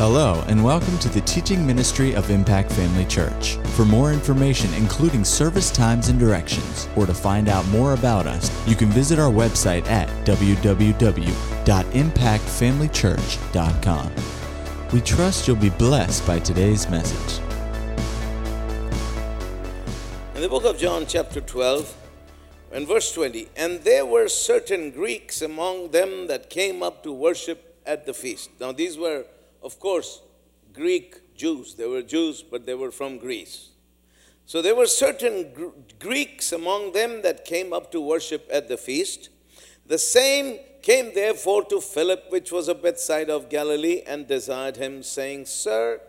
Hello, and welcome to the teaching ministry of Impact Family Church. For more information, including service times and directions, or to find out more about us, you can visit our website at www.impactfamilychurch.com. We trust you'll be blessed by today's message. In the book of John, chapter 12, and verse 20, and there were certain Greeks among them that came up to worship at the feast. Now, these were, of course, Greek Jews. They were Jews, but they were from Greece. So there were certain Gr- Greeks among them that came up to worship at the feast. The same came therefore to Philip, which was of Bethsaida of Galilee, and desired him, saying, Sir,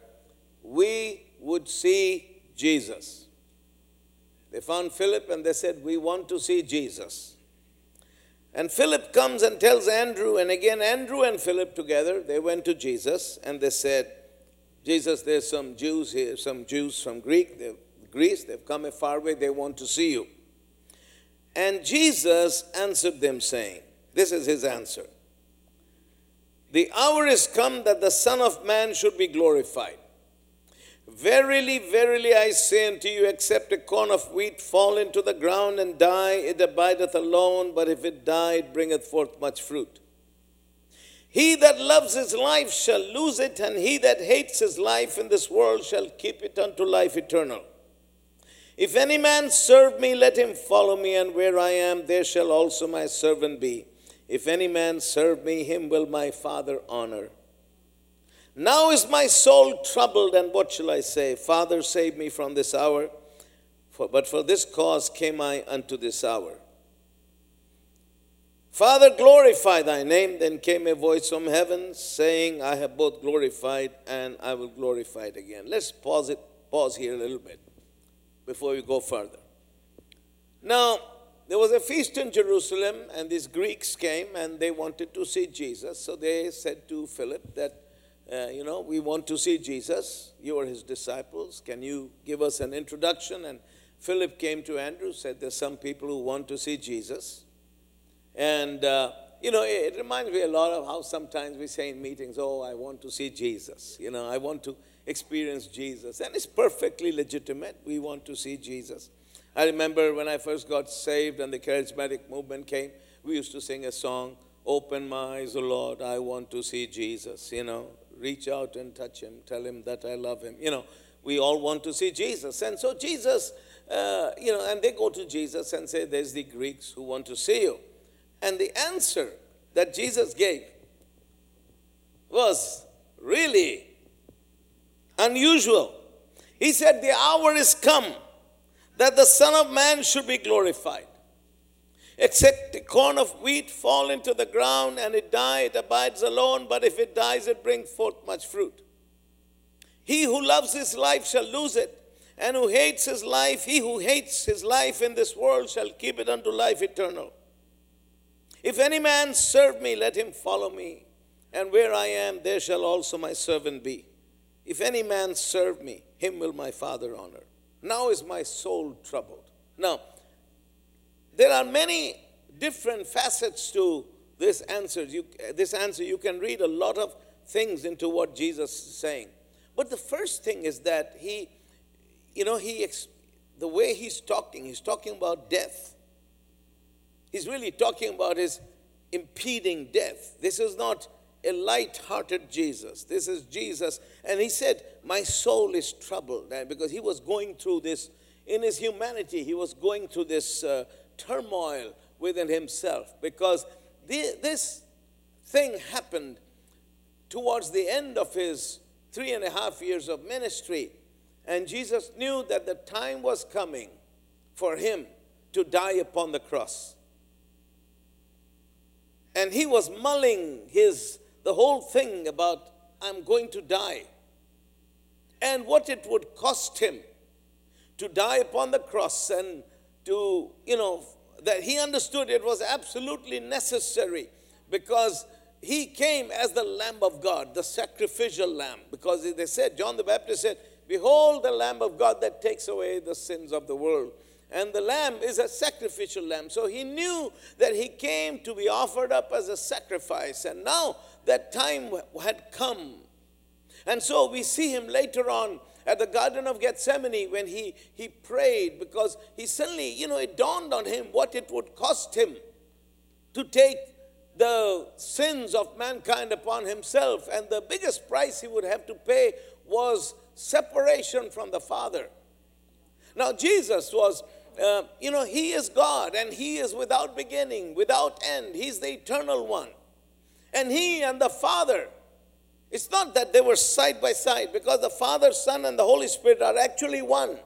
we would see Jesus. They found Philip and they said, We want to see Jesus. And Philip comes and tells Andrew, and again, Andrew and Philip together, they went to Jesus and they said, Jesus, there's some Jews here, some Jews from Greek, they've, Greece, they've come a far way, they want to see you. And Jesus answered them, saying, This is his answer. The hour is come that the Son of Man should be glorified. Verily, verily, I say unto you, except a corn of wheat fall into the ground and die, it abideth alone, but if it die, it bringeth forth much fruit. He that loves his life shall lose it, and he that hates his life in this world shall keep it unto life eternal. If any man serve me, let him follow me, and where I am, there shall also my servant be. If any man serve me, him will my Father honor. Now is my soul troubled, and what shall I say? Father, save me from this hour. For, but for this cause came I unto this hour. Father, glorify thy name. Then came a voice from heaven saying, I have both glorified and I will glorify it again. Let's pause it, pause here a little bit before we go further. Now, there was a feast in Jerusalem, and these Greeks came and they wanted to see Jesus. So they said to Philip that uh, you know, we want to see Jesus. You are his disciples. Can you give us an introduction? And Philip came to Andrew, said, There's some people who want to see Jesus. And, uh, you know, it, it, reminds me a lot of how sometimes we say in meetings, Oh, I want to see Jesus. You know, I want to experience Jesus. And it's perfectly legitimate. We want to see Jesus. I remember when I first got saved and the charismatic movement came, we used to sing a song, Open my eyes, O Lord, I want to see Jesus, you know reach out and touch him, tell him that I love him. You know, we all want to see Jesus. And so Jesus, uh, you know, and they go to Jesus and say, There's the Greeks who want to see you. And the answer that Jesus gave was really unusual. He said, The hour is come that the Son of Man should be glorified. Except a corn of wheat fall into the ground and it die, it abides alone, but if it dies, it brings forth much fruit. He who loves his life shall lose it, and who hates his life, he who hates his life in this world shall keep it unto life eternal. If any man serve me, let him follow me, and where I am, there shall also my servant be. If any man serve me, him will my Father honor. Now is my soul troubled. Now, there are many different facets to this answer. You, this answer, you can read a lot of things into what Jesus is saying. But the first thing is that he, you know, he, the way he's talking, he's talking about death. He's really talking about his impeding death. This is not a light-hearted Jesus. This is Jesus. And he said, my soul is troubled. Because he was going through this, in his humanity, he was going through this uh, turmoil within himself because the, this thing happened towards the end of his three and a half years of ministry. And Jesus knew that the time was coming for him to die upon the cross. And he was mulling his the whole thing about I'm going to die and what it would cost him to die upon the cross and to, you know, that he understood it was absolutely necessary because he came as the Lamb of God, the sacrificial Lamb. Because they said, John the Baptist said, Behold the Lamb of God that takes away the sins of the world. And the lamb is a sacrificial lamb. So he knew that he came to be offered up as a sacrifice. And now that time had come And so we see him later on at the Garden of Gethsemane when he, he prayed because he suddenly, you know, it dawned on him what it would cost him to take the sins of mankind upon himself. And the biggest price he would have to pay was separation from the Father. Now, Jesus was, uh, you know, he is God and he is without beginning, without end. He's the eternal one. And he and the Father, it's not that they were side by side because the Father, Son, and the Holy Spirit are actually one.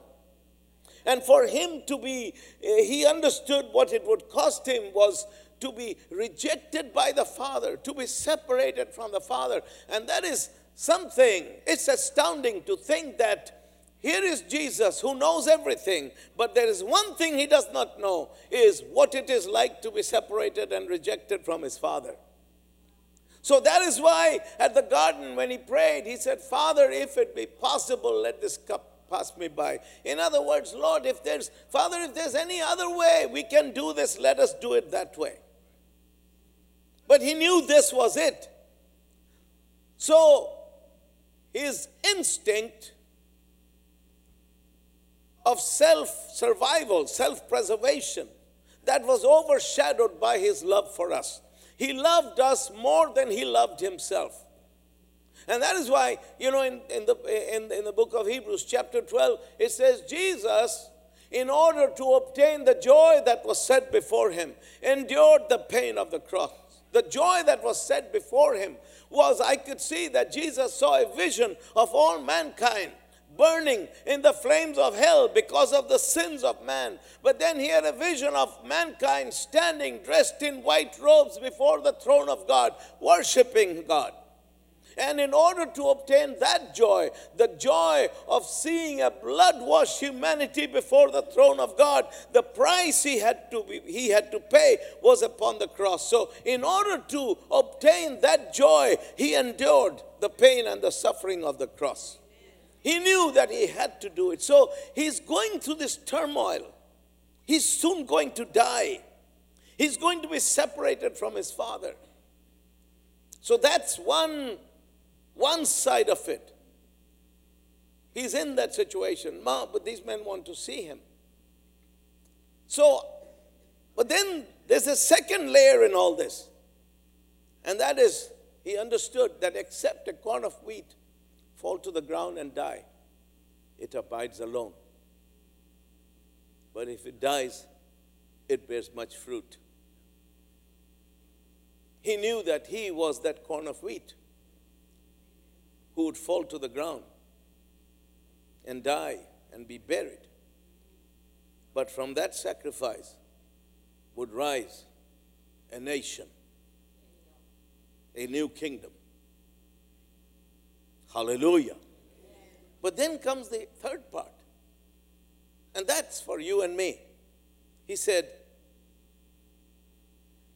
And for him to be, uh, he understood what it would cost him was to be rejected by the Father, to be separated from the Father. And that is something, it's astounding to think that here is Jesus who knows everything, but there is one thing he does not know is what it is like to be separated and rejected from his Father. So that is why at the garden, when he prayed, he said, Father, if it be possible, let this cup pass me by. In other words, Lord, if there's, Father, if there's any other way we can do this, let us do it that way. But he knew this was it. So his instinct of self survival, self preservation, that was overshadowed by his love for us. He loved us more than he loved himself. And that is why, you know, in, in, the, in, in the book of Hebrews, chapter 12, it says, Jesus, in order to obtain the joy that was set before him, endured the pain of the cross. The joy that was set before him was I could see that Jesus saw a vision of all mankind burning in the flames of hell because of the sins of man. But then he had a vision of mankind standing dressed in white robes before the throne of God, worshiping God. And in order to obtain that joy, the joy of seeing a blood washed humanity before the throne of God, the price he had, to be, he had to pay was upon the cross. So, in order to obtain that joy, he endured the pain and the suffering of the cross. He knew that he had to do it. So, he's going through this turmoil. He's soon going to die. He's going to be separated from his father. So that's one one side of it. He's in that situation. Ma, but these men want to see him. So, but then there's a second layer in all this. And that is, he understood that except a corn of wheat fall to the ground and die, it abides alone. But if it dies, it bears much fruit. He knew that he was that corn of wheat who would fall to the ground and die and be buried. But from that sacrifice would rise a nation, a new kingdom. Hallelujah. But then comes the third part, and that's for you and me. He said,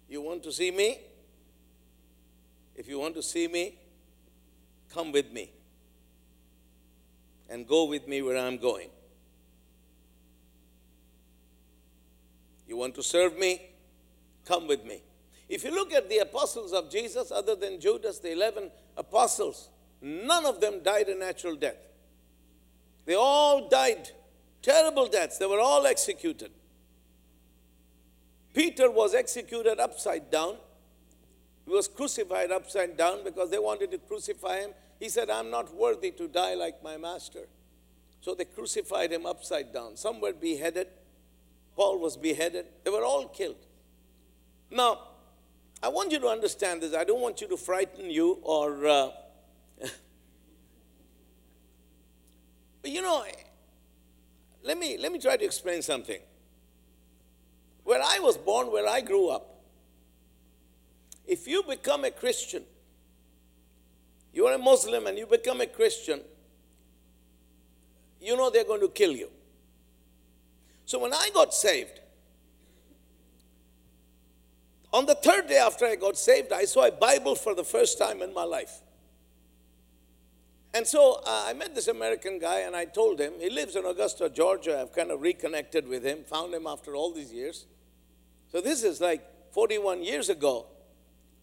You want to see me? If you want to see me, Come with me and go with me where I'm going. You want to serve me? Come with me. If you look at the apostles of Jesus, other than Judas, the 11 apostles, none of them died a natural death. They all died terrible deaths. They were all executed. Peter was executed upside down. He was crucified upside down because they wanted to crucify him. He said, I'm not worthy to die like my master. So they crucified him upside down. Some were beheaded. Paul was beheaded. They were all killed. Now, I want you to understand this. I don't want you to frighten you or. Uh, but you know, let me, let me try to explain something. Where I was born, where I grew up, if you become a Christian, you are a Muslim and you become a Christian, you know they're going to kill you. So when I got saved, on the third day after I got saved, I saw a Bible for the first time in my life. And so uh, I met this American guy and I told him, he lives in Augusta, Georgia. I've kind of reconnected with him, found him after all these years. So this is like 41 years ago.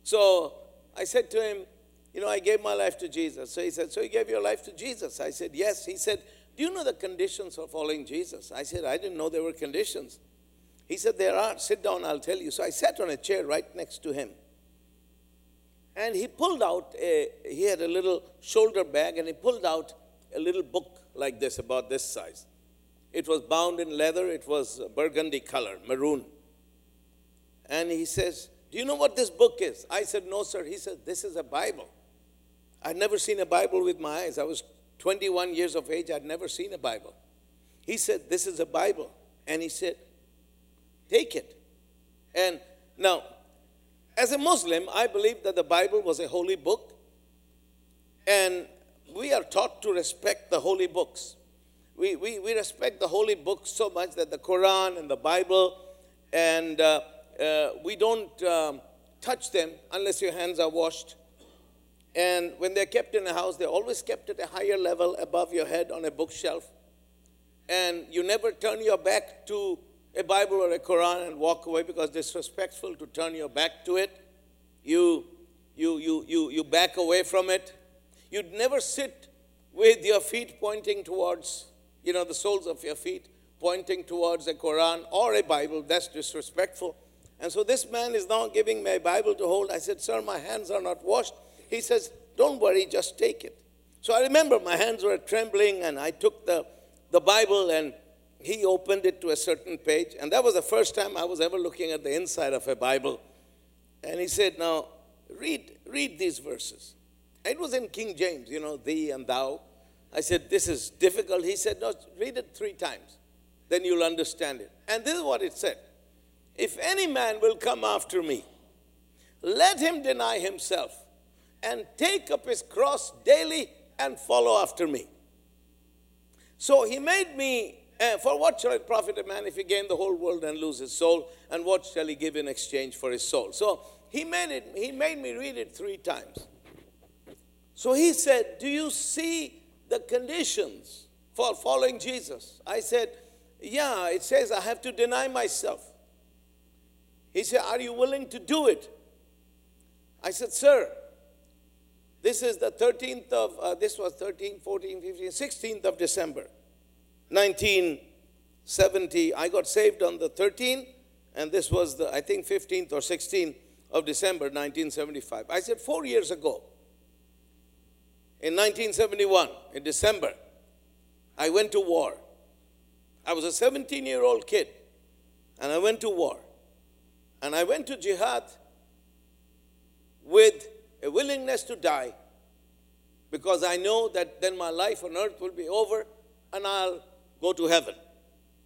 So I said to him, You know, I gave my life to Jesus. So he said, So you gave your life to Jesus? I said, Yes. He said, Do you know the conditions of following Jesus? I said, I didn't know there were conditions. He said, There are. Sit down, I'll tell you. So I sat on a chair right next to him. And he pulled out, a, he had a little shoulder bag, and he pulled out a little book like this, about this size. It was bound in leather, it was burgundy color, maroon. And he says, Do you know what this book is? I said, No, sir. He said, This is a Bible. I'd never seen a Bible with my eyes. I was 21 years of age, I'd never seen a Bible. He said, This is a Bible. And he said, Take it. And now, as a Muslim, I believe that the Bible was a holy book. And we are taught to respect the holy books. We, we, we respect the holy books so much that the Quran and the Bible, and uh, uh, we don't um, touch them unless your hands are washed. And when they're kept in a house, they're always kept at a higher level above your head on a bookshelf. And you never turn your back to a Bible or a Quran and walk away because it's disrespectful to turn your back to it. You, you, you, you, you back away from it. You'd never sit with your feet pointing towards, you know, the soles of your feet pointing towards a Quran or a Bible. That's disrespectful. And so this man is now giving me a Bible to hold. I said, Sir, my hands are not washed. He says, Don't worry, just take it. So I remember my hands were trembling, and I took the, the Bible and he opened it to a certain page. And that was the first time I was ever looking at the inside of a Bible. And he said, Now, read, read these verses. It was in King James, you know, thee and thou. I said, This is difficult. He said, No, read it three times. Then you'll understand it. And this is what it said If any man will come after me, let him deny himself and take up his cross daily and follow after me. So he made me, uh, for what shall it profit a man if he gain the whole world and lose his soul? And what shall he give in exchange for his soul? So he made it, he made me read it three times. So he said, Do you see the conditions for following Jesus? I said, Yeah, it says I have to deny myself. He said, Are you willing to do it? I said, Sir, this is the 13th of, uh, this was 13, 14, 15, 16th of December, 1970. I got saved on the 13th, and this was the, I think, 15th or 16th of December, 1975. I said, four years ago, in 1971, in December, I went to war. I was a 17 year old kid, and I went to war. And I went to jihad with a willingness to die because I know that then my life on earth will be over and I'll go to heaven.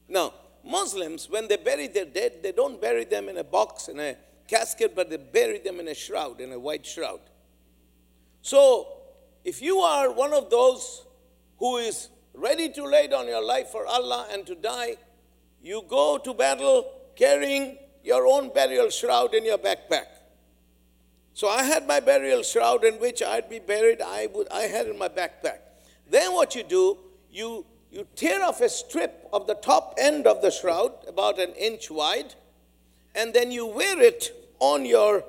Now, Muslims, when they bury their dead, they don't bury them in a box, in a casket, but they bury them in a shroud, in a white shroud. So, if you are one of those who is ready to lay down your life for Allah and to die, you go to battle carrying your own burial shroud in your backpack. So I had my burial shroud in which I'd be buried, I, would, I had in my backpack. Then what you do, you, you tear off a strip of the top end of the shroud, about an inch wide, and then you wear it on your,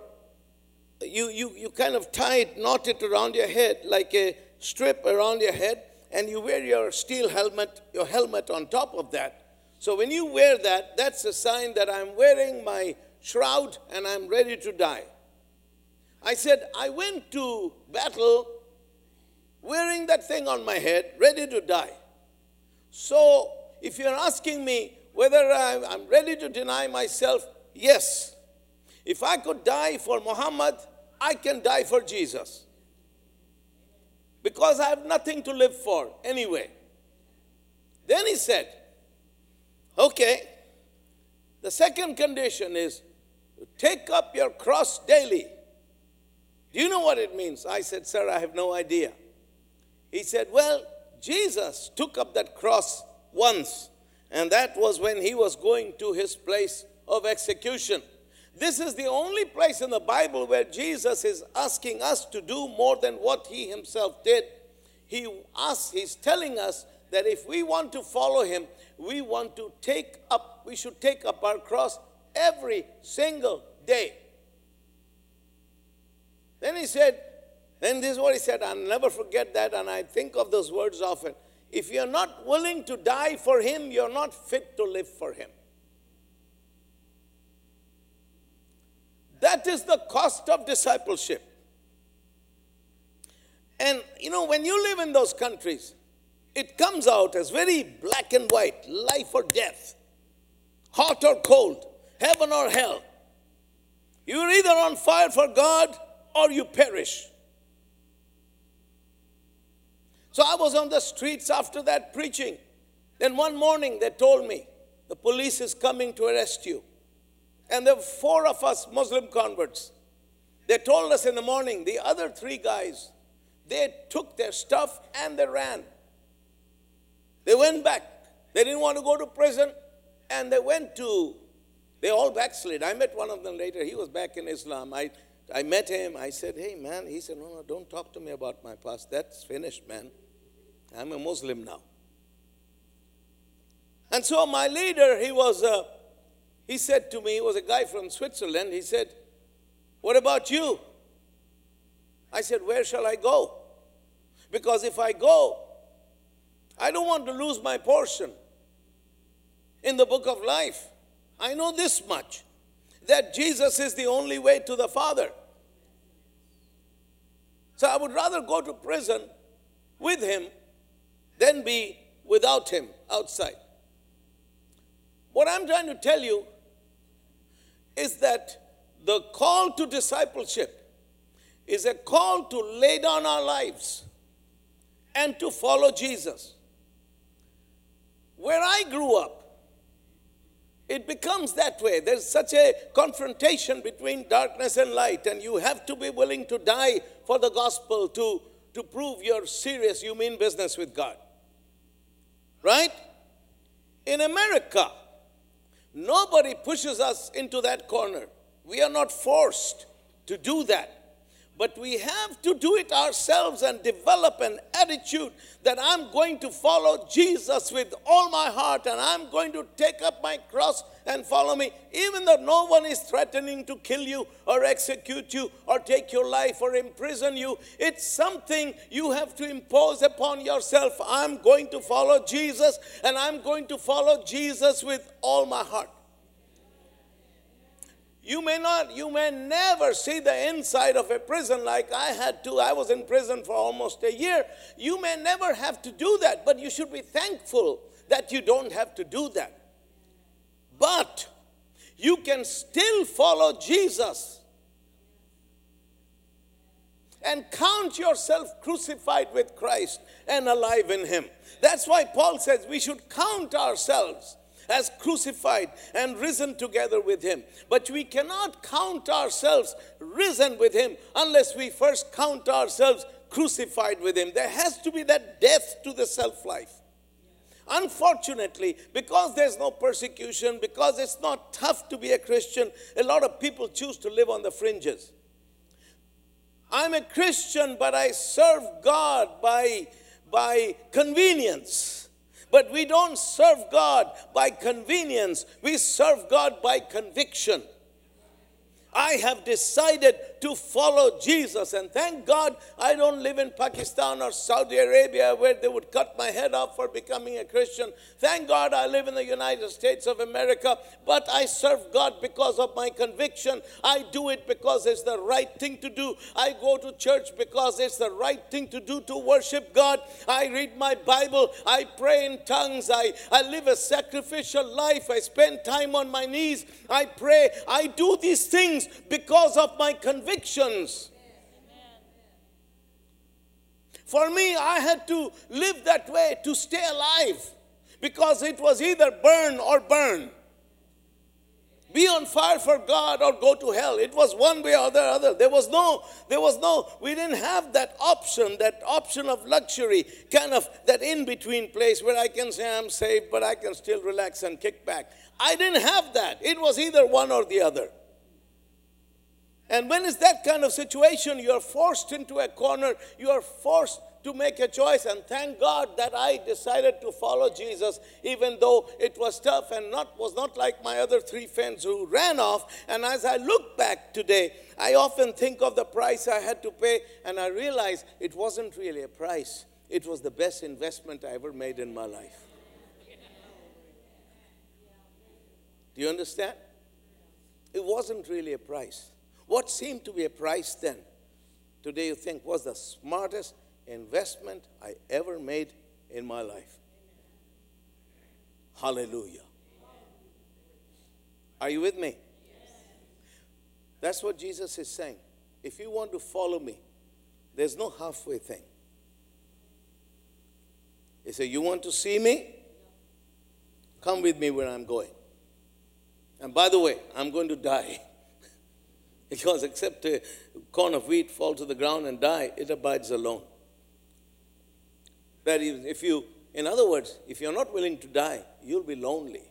you, you, you kind of tie it, knot it around your head like a strip around your head, and you wear your steel helmet, your helmet on top of that. So when you wear that, that's a sign that I'm wearing my shroud and I'm ready to die. I said, I went to battle wearing that thing on my head, ready to die. So, if you're asking me whether I'm ready to deny myself, yes. If I could die for Muhammad, I can die for Jesus. Because I have nothing to live for anyway. Then he said, Okay, the second condition is take up your cross daily. Do you know what it means? I said, Sir, I have no idea. He said, Well, Jesus took up that cross once, and that was when he was going to his place of execution. This is the only place in the Bible where Jesus is asking us to do more than what he himself did. He asks, he's telling us that if we want to follow him, we want to take up, we should take up our cross every single day. Then he said, And this is what he said. I'll never forget that, and I think of those words often. If you're not willing to die for him, you're not fit to live for him. That is the cost of discipleship. And you know, when you live in those countries, it comes out as very black and white life or death, hot or cold, heaven or hell. You're either on fire for God or you perish. So I was on the streets after that preaching. Then one morning they told me, the police is coming to arrest you. And there were four of us Muslim converts. They told us in the morning, the other three guys, they took their stuff and they ran. They went back. They didn't want to go to prison. And they went to, they all backslid. I met one of them later. He was back in Islam. I, I met him. I said, hey, man. He said, no, no, don't talk to me about my past. That's finished, man. I'm a Muslim now. And so my leader, he was, uh, he said to me, he was a guy from Switzerland. He said, what about you? I said, where shall I go? Because if I go, I don't want to lose my portion in the book of life. I know this much that Jesus is the only way to the Father. So I would rather go to prison with him than be without him outside. What I'm trying to tell you is that the call to discipleship is a call to lay down our lives and to follow Jesus. Where I grew up, it becomes that way. There's such a confrontation between darkness and light, and you have to be willing to die for the gospel to, to prove you're serious, you mean business with God. Right? In America, nobody pushes us into that corner. We are not forced to do that. But we have to do it ourselves and develop an attitude that I'm going to follow Jesus with all my heart and I'm going to take up my cross and follow me, even though no one is threatening to kill you or execute you or take your life or imprison you. It's something you have to impose upon yourself. I'm going to follow Jesus and I'm going to follow Jesus with all my heart. You may not, you may never see the inside of a prison like I had to. I was in prison for almost a year. You may never have to do that, but you should be thankful that you don't have to do that. But you can still follow Jesus and count yourself crucified with Christ and alive in Him. That's why Paul says we should count ourselves as crucified and risen together with him. But we cannot count ourselves risen with him unless we first count ourselves crucified with him. There has to be that death to the self life. Unfortunately, because there's no persecution, because it's not tough to be a Christian, a lot of people choose to live on the fringes. I'm a Christian, but I serve God by, by convenience. But we don't serve God by convenience, we serve God by conviction. I have decided to follow Jesus. And thank God I don't live in Pakistan or Saudi Arabia where they would cut my head off for becoming a Christian. Thank God I live in the United States of America. But I serve God because of my conviction. I do it because it's the right thing to do. I go to church because it's the right thing to do to worship God. I read my Bible. I pray in tongues. I, I live a sacrificial life. I spend time on my knees. I pray. I do these things things because of my convictions. For me, I had to live that way to stay alive because it was either burn or burn. Be on fire for God or go to hell. It was one way or the other. There was no, there was no, we didn't have that option, that option of luxury, kind of that in between place where I can say I'm saved, but I can still relax and kick back. I didn't have that. It was either one or the other. And when it's that kind of situation, you're forced into a corner, you are forced to make a choice. And thank God that I decided to follow Jesus, even though it was tough and not, was not like my other three friends who ran off. And as I look back today, I often think of the price I had to pay, and I realize it wasn't really a price. It was the best investment I ever made in my life. Do you understand? It wasn't really a price. What seemed to be a price then, today you think was the smartest investment I ever made in my life. Hallelujah. Are you with me? That's what Jesus is saying. If you want to follow me, there's no halfway thing. He said, You want to see me? Come with me where I'm going. And by the way, I'm going to die. because except a corn of wheat fall to the ground and die, it abides alone. That is, if you, in other words, if you're not willing to die, you'll be lonely.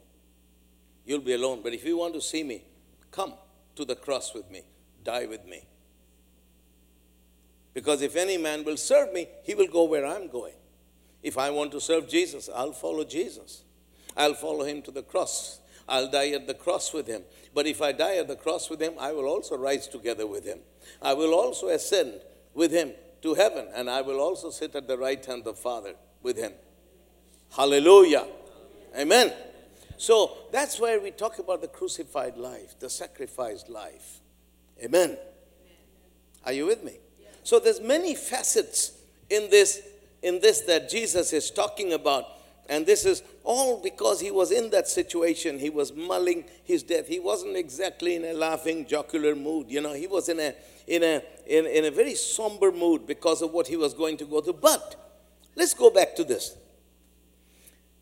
You'll be alone. But if you want to see me, come to the cross with me, die with me. Because if any man will serve me, he will go where I'm going. If I want to serve Jesus, I'll follow Jesus. I'll follow him to the cross. I'll die at the cross with him. But if I die at the cross with him, I will also rise together with him. I will also ascend with him to heaven, and I will also sit at the right hand of the Father with him. Hallelujah. Amen. So that's where we talk about the crucified life, the sacrificed life. Amen. Are you with me? So there's many facets in this in this that Jesus is talking about and this is all because he was in that situation. He was mulling his death. He wasn't exactly in a laughing, jocular mood. You know, he was in a in a in, in a very somber mood because of what he was going to go through. But let's go back to this.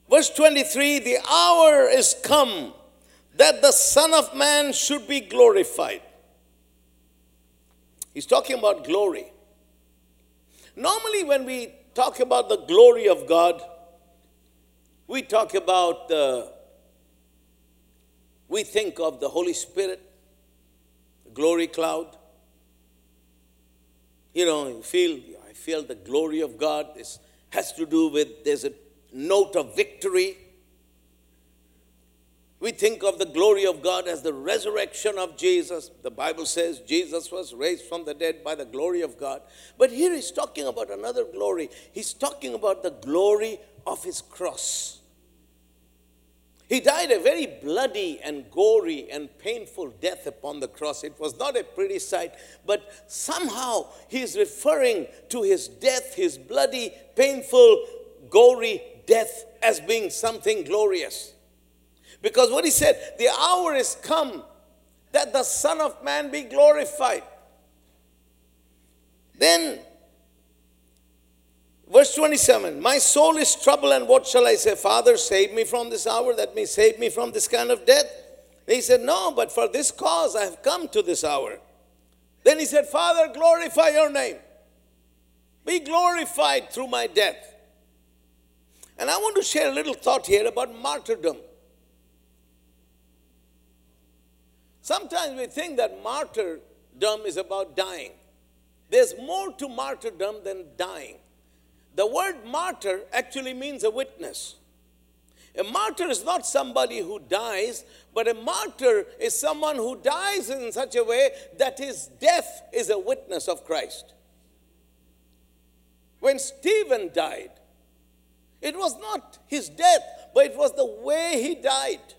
Verse 23 the hour is come that the Son of Man should be glorified. He's talking about glory. Normally, when we talk about the glory of God, we talk about the, we think of the Holy Spirit, glory cloud. You know, you feel, I feel the glory of God. This has to do with, there's a note of victory. We think of the glory of God as the resurrection of Jesus. The Bible says Jesus was raised from the dead by the glory of God. But here he's talking about another glory. He's talking about the glory of his cross. He died a very bloody and gory and painful death upon the cross. It was not a pretty sight, but somehow he's referring to his death, his bloody, painful, gory death, as being something glorious. Because what he said, the hour is come that the Son of Man be glorified. Then Verse 27 My soul is troubled, and what shall I say? Father, save me from this hour. That means save me from this kind of death. he said, No, but for this cause I have come to this hour. Then he said, Father, glorify your name. Be glorified through my death. And I want to share a little thought here about martyrdom. Sometimes we think that martyrdom is about dying. There's more to martyrdom than dying. The word martyr actually means a witness. A martyr is not somebody who dies, but a martyr is someone who dies in such a way that his death is a witness of Christ. When Stephen died, it was not his death, but it was the way he died.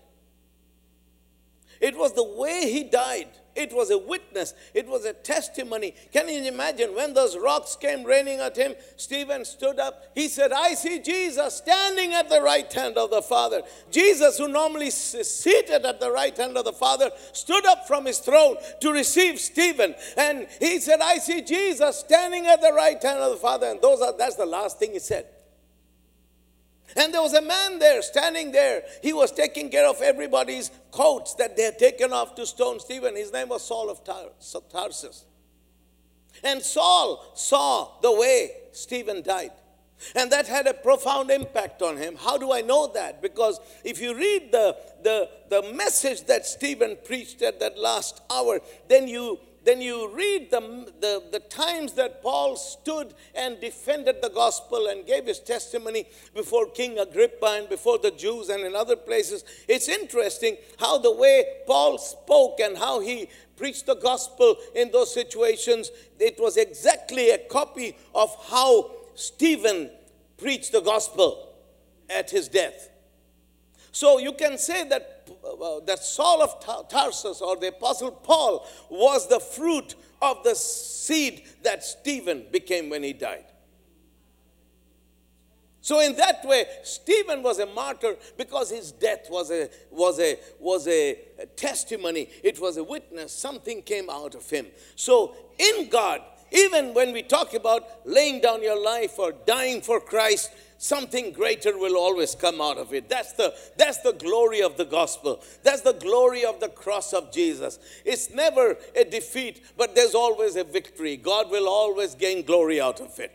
It was the way he died. It was a witness, it was a testimony. Can you imagine when those rocks came raining at him? Stephen stood up. He said, I see Jesus standing at the right hand of the Father. Jesus, who normally is seated at the right hand of the Father, stood up from his throne to receive Stephen. And he said, I see Jesus standing at the right hand of the Father. And those are, that's the last thing he said. And there was a man there standing there. He was taking care of everybody's coats that they had taken off to stone Stephen. His name was Saul of Tarsus. And Saul saw the way Stephen died. And that had a profound impact on him. How do I know that? Because if you read the, the, the message that Stephen preached at that last hour, then you then you read the, the, the times that Paul stood and defended the gospel and gave his testimony before King Agrippa and before the Jews and in other places. It's interesting how the way Paul spoke and how he preached the gospel in those situations, it was exactly a copy of how Stephen preached the gospel at his death. So you can say that, Uh, that Saul of Tarsus or the Apostle Paul was the fruit of the seed that Stephen became when he died. So in that way, Stephen was a martyr because his death was a, was a, was a testimony. It was a witness. Something came out of him. So in God, even when we talk about laying down your life or dying for Christ, something greater will always come out of it. That's the, that's the glory of the gospel. That's the glory of the cross of Jesus. It's never a defeat, but there's always a victory. God will always gain glory out of it.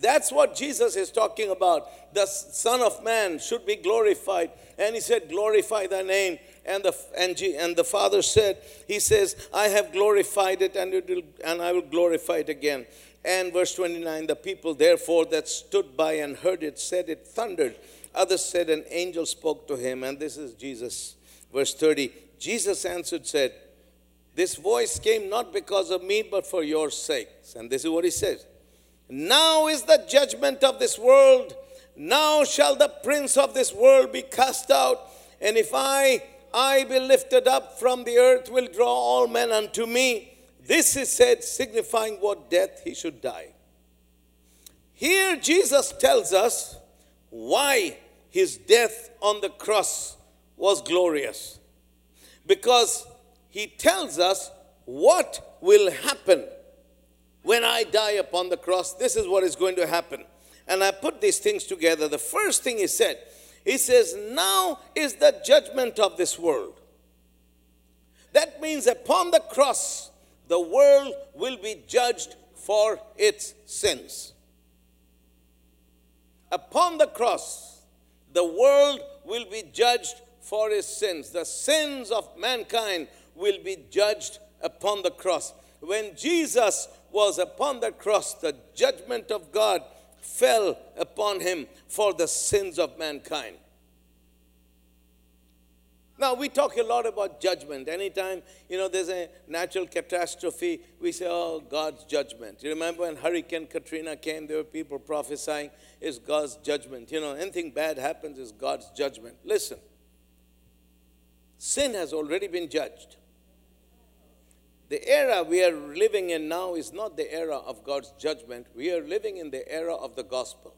That's what Jesus is talking about. The Son of Man should be glorified. And he said, Glorify thy name. And the, and, and the Father said, He says, I have glorified it and, it will, and I will glorify it again. And verse 29 the people therefore that stood by and heard it said it thundered. Others said, An angel spoke to him. And this is Jesus. Verse 30 Jesus answered, said, This voice came not because of me, but for your sakes. And this is what he says Now is the judgment of this world. Now shall the prince of this world be cast out. And if I, I be lifted up from the earth, will draw all men unto me. This is said, signifying what death he should die. Here, Jesus tells us why his death on the cross was glorious. Because he tells us what will happen when I die upon the cross. This is what is going to happen. And I put these things together. The first thing he said, he says, Now is the judgment of this world. That means upon the cross, the world will be judged for its sins. Upon the cross, the world will be judged for its sins. The sins of mankind will be judged upon the cross. When Jesus was upon the cross, the judgment of God fell upon him for the sins of mankind. Now, we talk a lot about judgment. Anytime, you know, there's a natural catastrophe, we say, oh, God's judgment. You remember when Hurricane Katrina came, there were people prophesying, it's God's judgment. You know, anything bad happens is God's judgment. Listen, sin has already been judged. The era we are living in now is not the era of God's judgment. We are living in the era of the gospel.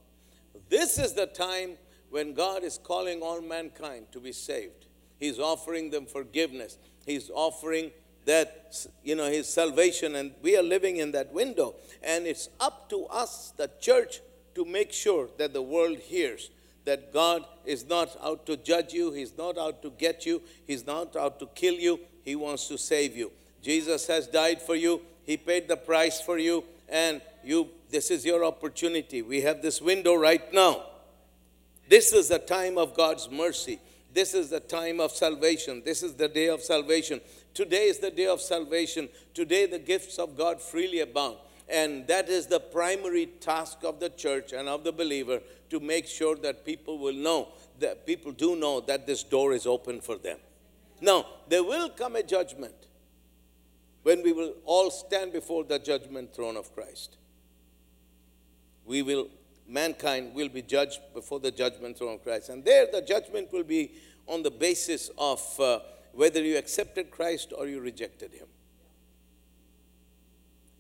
This is the time when God is calling all mankind to be saved. He's offering them forgiveness. He's offering that, you know, His salvation, and we are living in that window. And it's up to us, the church, to make sure that the world hears that God is not out to judge you, He's not out to get you, He's not out to kill you, He wants to save you. Jesus has died for you, He paid the price for you, and you this is your opportunity. We have this window right now. This is the time of God's mercy. This is the time of salvation. This is the day of salvation. Today is the day of salvation. Today, the gifts of God freely abound. And that is the primary task of the church and of the believer to make sure that people will know, that people do know that this door is open for them. Now, there will come a judgment when we will all stand before the judgment throne of Christ. We will mankind will be judged before the judgment throne of Christ. And there, the judgment will be on the basis of uh, whether you accepted Christ or you rejected Him.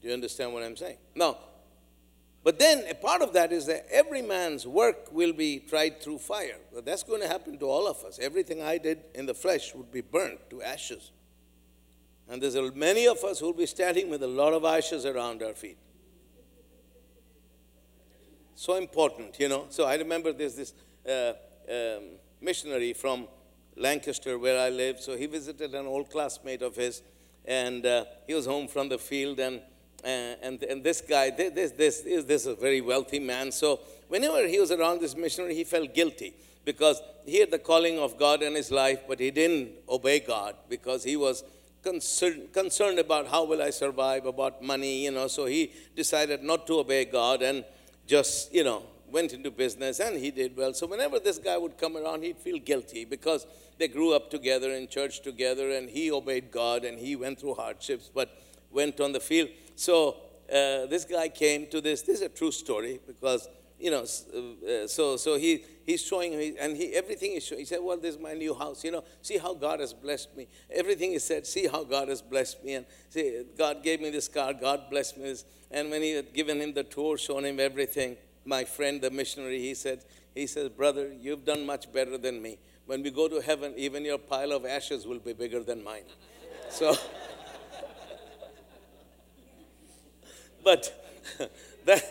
Do you understand what I'm saying? Now, but then a part of that is that every man's work will be tried through fire. That's going to happen to all of us. Everything I did in the flesh would be burnt to ashes. And there's many of us who will be standing with a lot of ashes around our feet so important, you know. So I remember there's this uh, um, missionary from Lancaster where I live. So he visited an old classmate of his, and uh, he was home from the field, and uh, and and this guy, this this is this a very wealthy man. So whenever he was around this missionary, he felt guilty because he had the calling of God in his life, but he didn't obey God because he was concerned, concerned about how will I survive, about money, you know. So he decided not to obey God and just, you know, went into business and he did well. So whenever this guy would come around, he'd feel guilty because they grew up together in church together and he obeyed God and he went through hardships but went on the field. So uh, this guy came to this. This is a true story because you know. Uh, so so he he's showing me and he everything is showing. He said, "Well, this is my new house. You know, see how God has blessed me. Everything he said, see how God has blessed me. And see, God gave me this car. God blessed me this. And when he had given him the tour, shown him everything, my friend, the missionary, he said, he says, brother, you've done much better than me. When we go to heaven, even your pile of ashes will be bigger than mine. So. But that,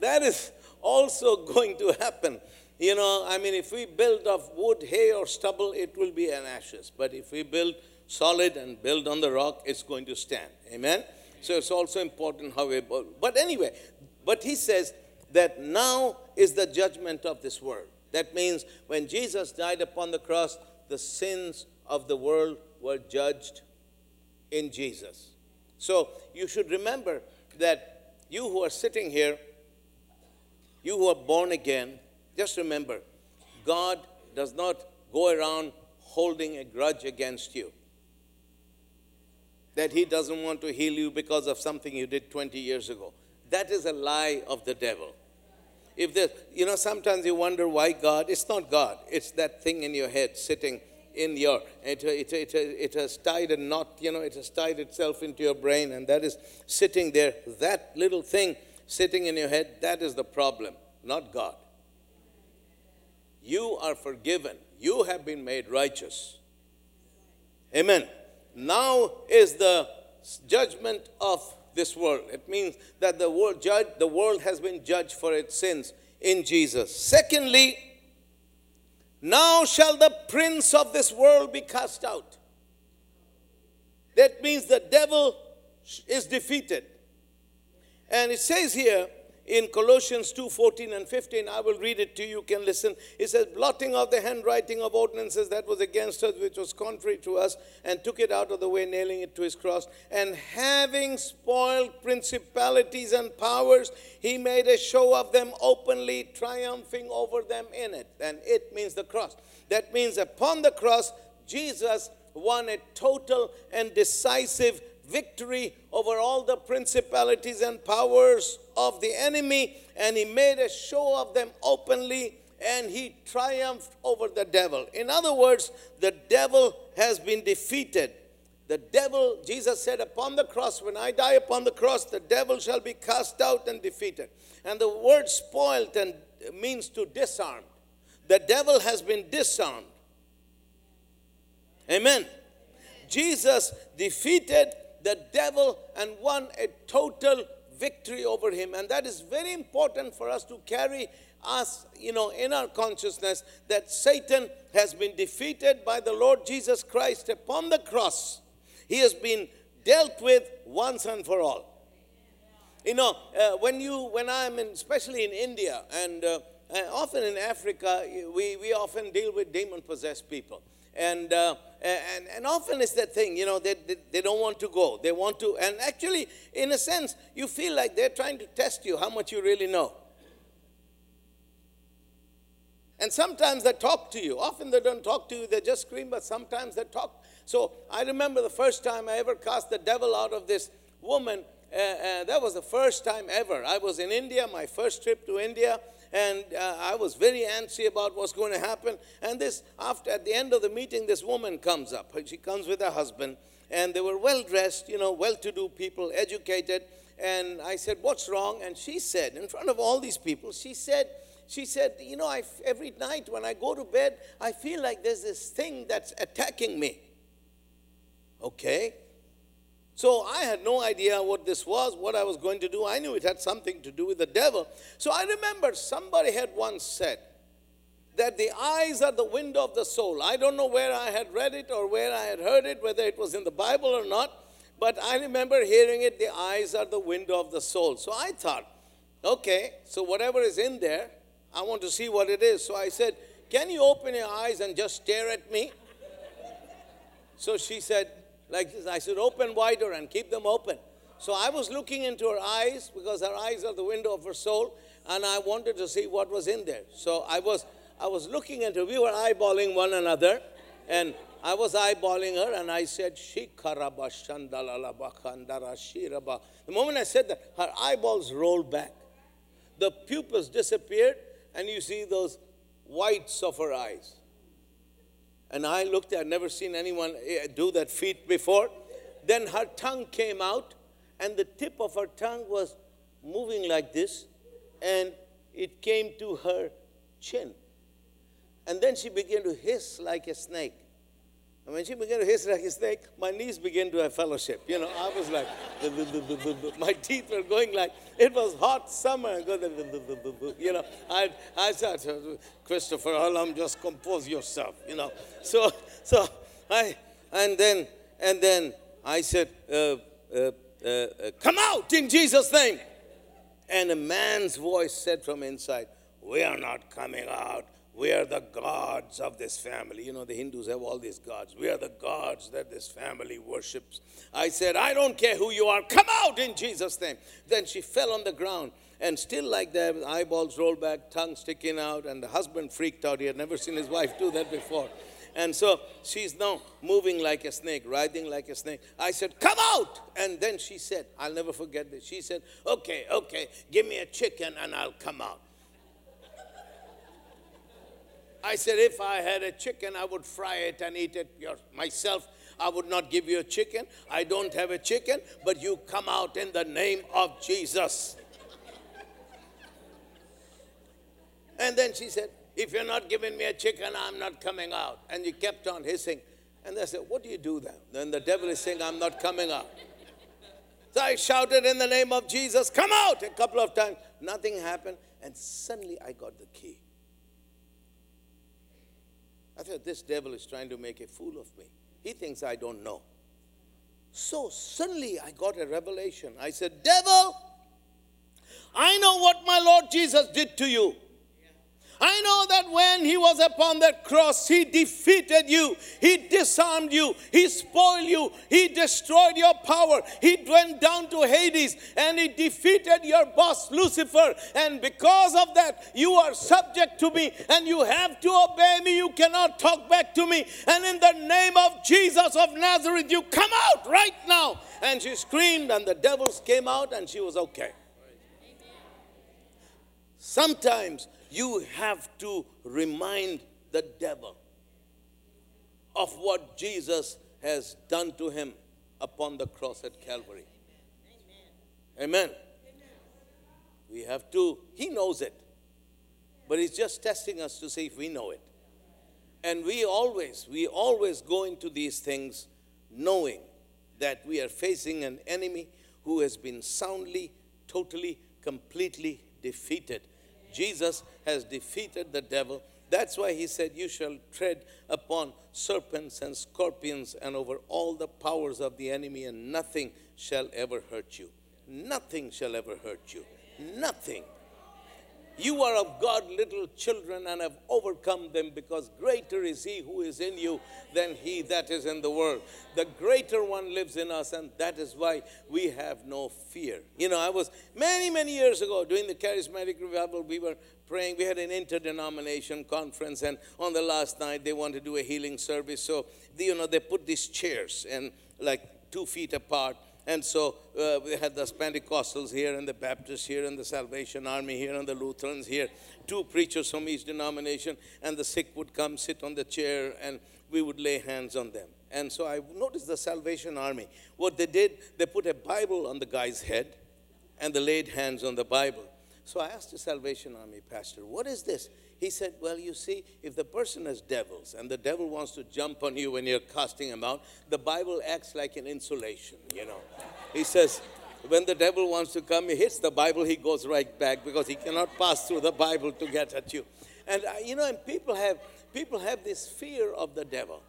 that is also going to happen. You know, I mean, if we build of wood, hay, or stubble, it will be an ashes. But if we build solid and build on the rock, it's going to stand. Amen? So it's also important how we. But anyway, but he says that now is the judgment of this world. That means when Jesus died upon the cross, the sins of the world were judged in Jesus. So you should remember that you who are sitting here, you who are born again, just remember, God does not go around holding a grudge against you. That He doesn't want to heal you because of something you did 20 years ago. That is a lie of the devil. If the, you know, sometimes you wonder why God, it's not God, it's that thing in your head sitting in your, it, it, it, it has tied a knot, you know, it has tied itself into your brain, and that is sitting there. That little thing sitting in your head, that is the problem, not God. You are forgiven. You have been made righteous. Amen. Now is the judgment of this world. It means that the world judge, the world has been judged for its sins in Jesus. Secondly, now shall the prince of this world be cast out. That means the devil is defeated. And it says here, in Colossians 2 14 and 15. I will read it to you, you can listen. It says, Blotting of the handwriting of ordinances that was against us, which was contrary to us, and took it out of the way, nailing it to his cross. And having spoiled principalities and powers, he made a show of them openly, triumphing over them in it. And it means the cross. That means upon the cross, Jesus won a total and decisive victory over all the principalities and powers of the enemy, and he made a show of them openly, and he triumphed over the devil. In other words, the devil has been defeated. The devil, Jesus said, upon the cross, when I die upon the cross, the devil shall be cast out and defeated. And the word spoilt and means to disarm. The devil has been disarmed. Amen. Jesus defeated the devil and won a total victory over him. And that is very important for us to carry us, you know, in our consciousness that Satan has been defeated by the Lord Jesus Christ upon the cross. He has been dealt with once and for all. You know, uh, when you, when I'm in, especially in India and uh, often in Africa, we, we often deal with demon possessed people. And, uh, and, and often it's that thing, you know, they, they, they, don't want to go. They want to, and actually, in a sense, you feel like they're trying to test you how much you really know. And sometimes they talk to you. Often they don't talk to you, they just scream, but sometimes they talk. So I remember the first time I ever cast the devil out of this woman. Uh, uh, that was the first time ever. I was in India, my first trip to India, and uh, I was very antsy about what's going to happen. And this, after at the end of the meeting, this woman comes up. She comes with her husband, and they were well dressed, you know, well-to-do people, educated. And I said, "What's wrong?" And she said, in front of all these people, she said. She said, You know, I, every night when I go to bed, I feel like there's this thing that's attacking me. Okay. So I had no idea what this was, what I was going to do. I knew it had something to do with the devil. So I remember somebody had once said that the eyes are the window of the soul. I don't know where I had read it or where I had heard it, whether it was in the Bible or not, but I remember hearing it the eyes are the window of the soul. So I thought, okay, so whatever is in there, I want to see what it is. So I said, Can you open your eyes and just stare at me? So she said, like. I said, open wider and keep them open. So I was looking into her eyes because her eyes are the window of her soul, and I wanted to see what was in there. So I was, I was looking into. Her. We were eyeballing one another, and I was eyeballing her, and I said, "Shikaraba shandalalaba kandara shiraba." The moment I said that, her eyeballs rolled back. The pupils disappeared, and you see those whites of her eyes. And I looked, I'd never seen anyone eh, do that feat before. Then her tongue came out, and the tip of her tongue was moving like this, and it came to her chin. And then she began to hiss like a snake. And when she began to hiss like a snake, my knees began to have fellowship. You know, I was like, my teeth were going like, it was hot summer. You know, I, I said, Christopher Alam, just compose yourself, you know. So, so I, and then, and then I said, uh, uh, uh, uh, come out in Jesus' name. And a man's voice said from inside, we are not coming out we are the gods of this family. You know, the Hindus have all these gods. We are the gods that this family worships. I said, I don't care who you are, come out in Jesus' name. Then she fell on the ground and still like that, eyeballs rolled back, tongue sticking out, and the husband freaked out. He had never seen his wife do that before. And so she's now moving like a snake, writhing like a snake. I said, Come out! And then she said, I'll never forget this. She said, Okay, okay, give me a chicken and I'll come out. I said, if I had a chicken, I would fry it and eat it myself. I would not give you a chicken. I don't have a chicken, but you come out in the name of Jesus. and then she said, if you're not giving me a chicken, I'm not coming out. And he kept on hissing. And I said, What do you do then? Then the devil is saying, I'm not coming out. So I shouted in the name of Jesus, Come out! A couple of times. Nothing happened. And suddenly I got the key. I thought, this devil is trying to make a fool of me. He thinks I don't know. So suddenly I got a revelation. I said, Devil, I know what my Lord Jesus did to you. I know that when he was upon that cross, he defeated you, he disarmed you, he spoiled you, he destroyed your power. He went down to Hades and he defeated your boss, Lucifer. And because of that, you are subject to me and you have to obey me. You cannot talk back to me. And in the name of Jesus of Nazareth, you come out right now. And she screamed, and the devils came out, and she was okay. Sometimes you have to remind the devil of what Jesus has done to him upon the cross at Calvary. Amen. Amen. We have to, he knows it, but he's just testing us to see if we know it. And we always, we always go into these things knowing that we are facing an enemy who has been soundly, totally, completely defeated Jesus has defeated the devil. That's why he said, You shall tread upon serpents and scorpions and over all the powers of the enemy, and nothing shall ever hurt you. Nothing shall ever hurt you. Nothing. You are of God, little children, and have overcome them because greater is He who is in you than He that is in the world. The greater one lives in us, and that is why we have no fear. You know, I was many, many years ago doing the charismatic revival, we were praying. We had an interdenomination conference, and on the last night, they wanted to do a healing service. So, you know, they put these chairs and like two feet apart and so uh, we had the Pentecostals here, and the Baptists here, and the Salvation Army here, and the Lutherans here. Two preachers from each denomination, and the sick would come sit on the chair, and we would lay hands on them. And so I noticed the Salvation Army. What they did, they put a Bible on the guy's head, and they laid hands on the Bible. So I asked the Salvation Army pastor, What is this? He said, Well, you see, if the person has devils and the devil wants to jump on you when you're casting him out, the Bible acts like an insulation, you know. He says, when the devil wants to come, he hits the Bible, he goes right back because he cannot pass through the Bible to get at you. And uh, you know, and people have people have this fear of the devil.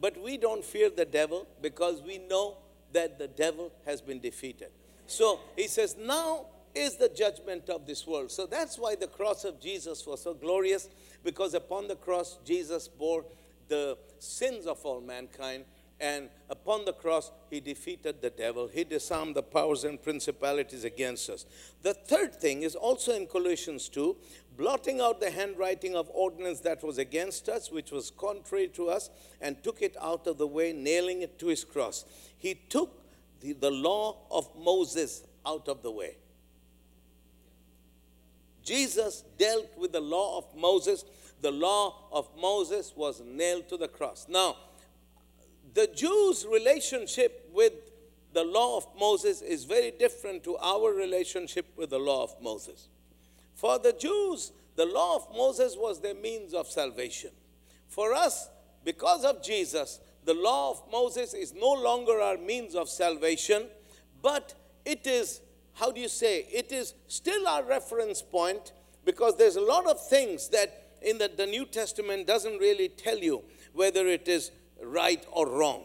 But we don't fear the devil because we know that the devil has been defeated. So he says, now is the judgment of this world. So that's why the cross of Jesus was so glorious, because upon the cross, Jesus bore the sins of all mankind, And upon the cross, he defeated the devil. He disarmed the powers and principalities against us. The third thing is also in Colossians 2 blotting out the handwriting of ordinance that was against us, which was contrary to us, and took it out of the way, nailing it to his cross. He took the, the law of Moses out of the way. Jesus dealt with the law of Moses. The law of Moses was nailed to the cross. Now, the Jews' relationship with the law of Moses is very different to our relationship with the law of Moses. For the Jews, the law of Moses was their means of salvation. For us, because of Jesus, the law of Moses is no longer our means of salvation, but it is, how do you say, it is still our reference point because there's a lot of things that in the, the New Testament doesn't really tell you whether it is right or wrong.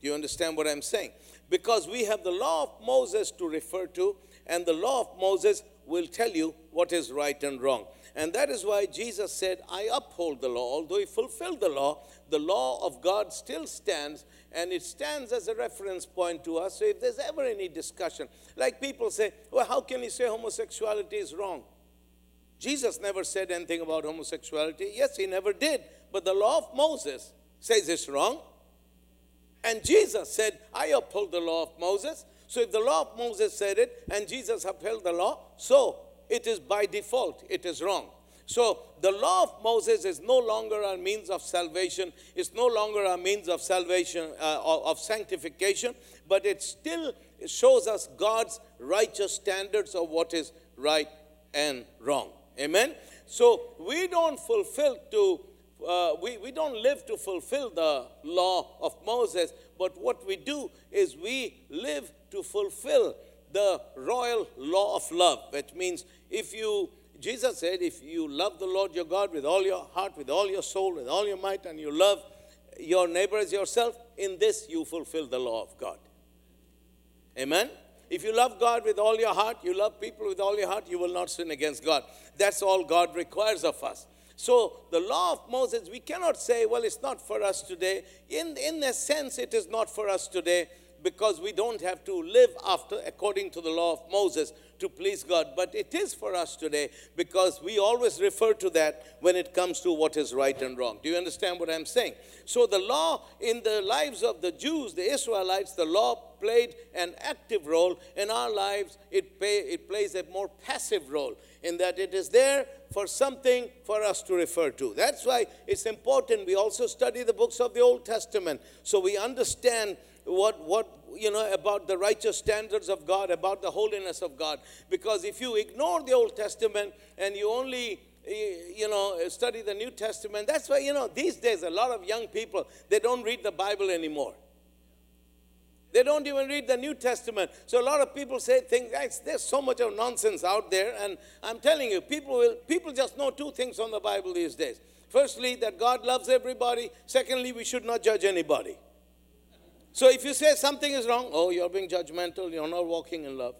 Do you understand what I'm saying? Because we have the law of Moses to refer to, and the law of Moses will tell you what is right and wrong. And that is why Jesus said, I uphold the law. Although he fulfilled the law, the law of God still stands, and it stands as a reference point to us. So if there's ever any discussion, like people say, well, how can you say homosexuality is wrong? Jesus never said anything about homosexuality. Yes, he never did. But the law of Moses says it's wrong. And Jesus said, I uphold the law of Moses. So if the law of Moses said it and Jesus upheld the law, so it is by default, it is wrong. So the law of Moses is no longer our means of salvation. It's no longer our means of salvation, uh, of sanctification, but it still shows us God's righteous standards of what is right and wrong. Amen? So we don't fulfill to uh, we, we don't live to fulfill the law of Moses, but what we do is we live to fulfill the royal law of love, which means if you, Jesus said, if you love the Lord your God with all your heart, with all your soul, with all your might, and you love your neighbor as yourself, in this you fulfill the law of God. Amen? If you love God with all your heart, you love people with all your heart, you will not sin against God. That's all God requires of us. So the law of Moses, we cannot say, well, it's not for us today. In, in a sense, it is not for us today because we don't have to live after according to the law of Moses to please God. But it is for us today because we always refer to that when it comes to what is right and wrong. Do you understand what I'm saying? So the law in the lives of the Jews, the Israelites, the law played an active role. In our lives, it, pay, it plays a more passive role in that it is there for something for us to refer to. That's why it's important we also study the books of the Old Testament so we understand what, what you know about the righteous standards of God, about the holiness of God. Because if you ignore the Old Testament and you only eh, you know study the New Testament, that's why you know these days a lot of young people they don't read the Bible anymore. They don't even read the New Testament. So a lot of people say things, guys, there's so much of nonsense out there. And I'm telling you, people will people just know two things on the Bible these days. Firstly, that God loves everybody. Secondly, we should not judge anybody. So if you say something is wrong, oh, you're being judgmental, you're not walking in love.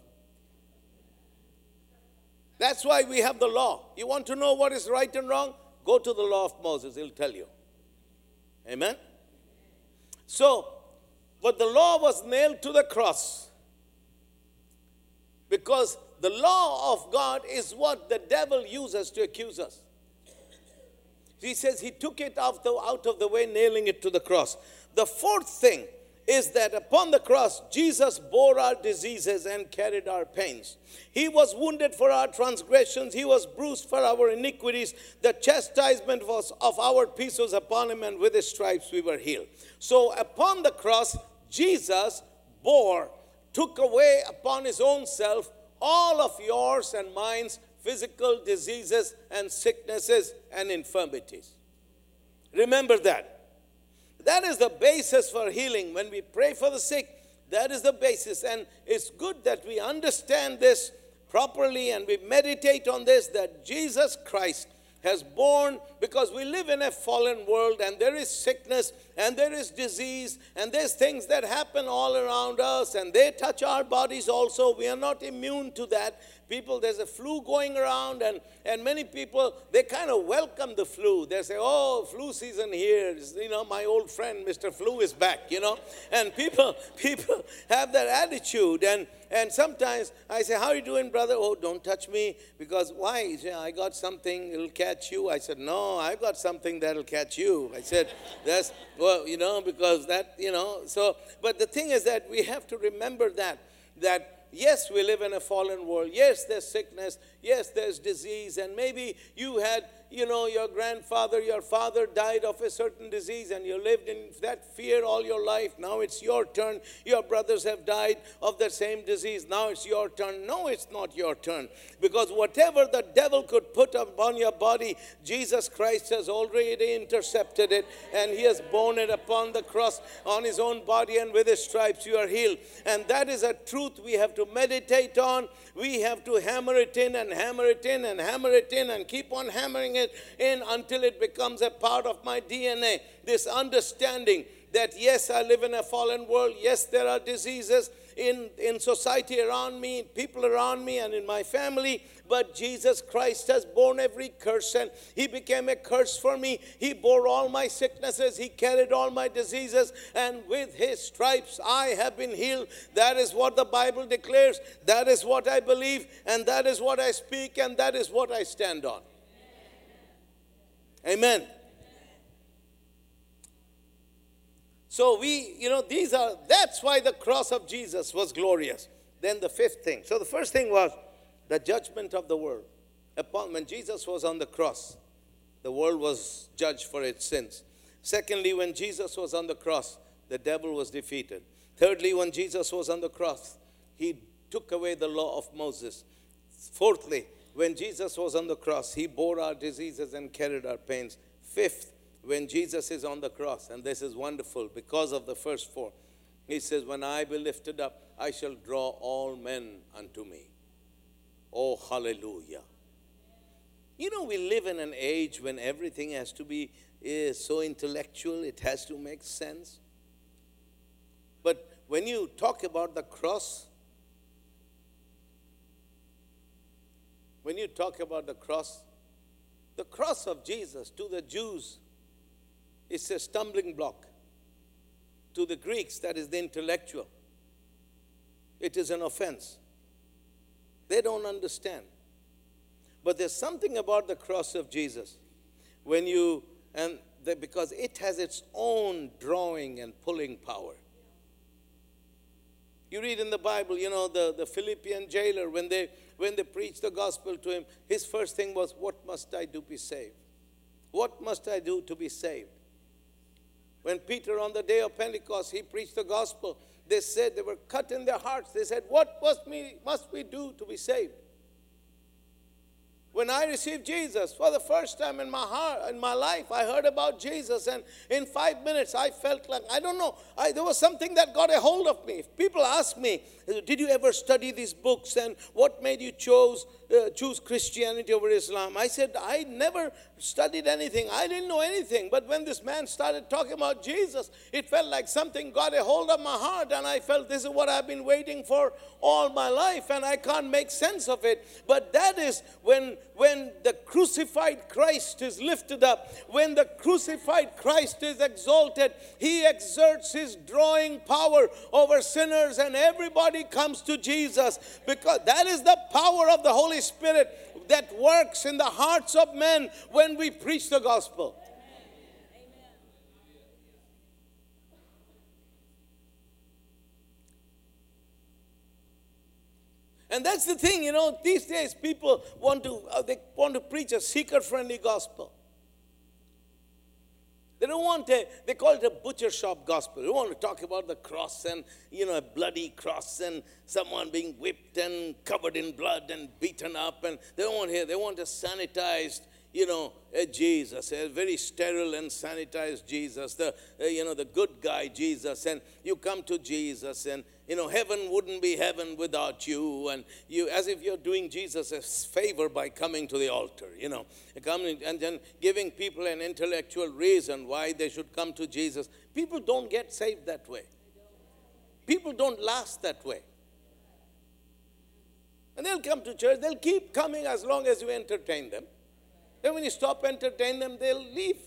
That's why we have the law. You want to know what is right and wrong? Go to the law of Moses, he'll tell you. Amen? So, but the law was nailed to the cross because the law of God is what the devil uses to accuse us. He says he took it out, of the way, nailing it to the cross. The fourth thing is that upon the cross, Jesus bore our diseases and carried our pains. He was wounded for our transgressions, He was bruised for our iniquities. The chastisement was of our peace was upon Him, and with His stripes we were healed. So upon the cross, Jesus bore, took away upon His own self all of yours and mine's physical diseases and sicknesses and infirmities. Remember that. That is the basis for healing. When we pray for the sick, that is the basis. And it's good that we understand this properly and we meditate on this that Jesus Christ has borne because we live in a fallen world and there is sickness and there is disease, and there's things that happen all around us, and they touch our bodies also. We are not immune to that people, there's a flu going around, and, and many people, they kind of welcome the flu. They say, oh, flu season here. You know, my old friend, Mr. Flu, is back, you know. And people, people have that attitude. And, and sometimes I say, how are you doing, brother? Oh, don't touch me. Because why? Said, I got something, it'll catch you. I said, no, I've got something that'll catch you. I said, that's, well, you know, because that, you know. So, but the thing is that we have to remember that, that Yes, we live in a fallen world. Yes, there's sickness. Yes, there's disease. And maybe you had you know, your grandfather, your father died of a certain disease and you lived in that fear all your life. Now it's your turn. Your brothers have died of the same disease. Now it's your turn. No, it's not your turn. Because whatever the devil could put upon your body, Jesus Christ has already intercepted it and he has borne it upon the cross on his own body and with his stripes you are healed. And that is a truth we have to meditate on. We have to hammer it in and hammer it in and hammer it in and keep on hammering it in until it becomes a part of my DNA. This understanding that yes, I live in a fallen world, yes, there are diseases in, in society around me, people around me, and in my family, but Jesus Christ has borne every curse and He became a curse for me. He bore all my sicknesses, He carried all my diseases, and with His stripes I have been healed. That is what the Bible declares. That is what I believe, and that is what I speak, and that is what I stand on. Amen. So we, you know, these are, that's why the cross of Jesus was glorious. Then the fifth thing. So the first thing was the judgment of the world. Upon when Jesus was on the cross, the world was judged for its sins. Secondly, when Jesus was on the cross, the devil was defeated. Thirdly, when Jesus was on the cross, he took away the law of Moses. Fourthly, when Jesus was on the cross, he bore our diseases and carried our pains. Fifth, when Jesus is on the cross, and this is wonderful because of the first four, he says, When I be lifted up, I shall draw all men unto me. Oh, hallelujah. You know, we live in an age when everything has to be is so intellectual, it has to make sense. But when you talk about the cross, when you talk about the cross, the cross of Jesus to the Jews is a stumbling block. To the Greeks, that is the intellectual. It is an offense. They don't understand. But there's something about the cross of Jesus when you, and the, because it has its own drawing and pulling power. You read in the Bible, you know, the, the Philippian jailer, when they when they preached the gospel to him, his first thing was, What must I do to be saved? What must I do to be saved? When Peter, on the day of Pentecost, he preached the gospel, they said they were cut in their hearts. They said, What must we, must we do to be saved? When I received Jesus for the first time in my heart, in my life, I heard about Jesus, and in five minutes I felt like I don't know. I, there was something that got a hold of me. People ask me, "Did you ever study these books, and what made you chose uh, choose Christianity over Islam?" I said, "I never studied anything. I didn't know anything. But when this man started talking about Jesus, it felt like something got a hold of my heart, and I felt this is what I've been waiting for all my life, and I can't make sense of it. But that is when when the crucified Christ is lifted up, when the crucified Christ is exalted, he exerts his drawing power over sinners, and everybody comes to Jesus because that is the power of the Holy Spirit that works in the hearts of men when we preach the gospel. And that's the thing, you know, these days people want to, uh, they want to preach a seeker-friendly gospel. They don't want to, they call it a butcher shop gospel. They want to talk about the cross and, you know, a bloody cross and someone being whipped and covered in blood and beaten up. And they don't want hear, they want a sanitized, you know, a Jesus, a very sterile and sanitized Jesus, the, you know, the good guy Jesus. And you come to Jesus and you know, heaven wouldn't be heaven without you, and you, as if you're doing Jesus a favor by coming to the altar, you know, coming and then giving people an intellectual reason why they should come to Jesus. People don't get saved that way. People don't last that way. And they'll come to church, they'll keep coming as long as you entertain them. Then when you stop entertaining them, they'll leave.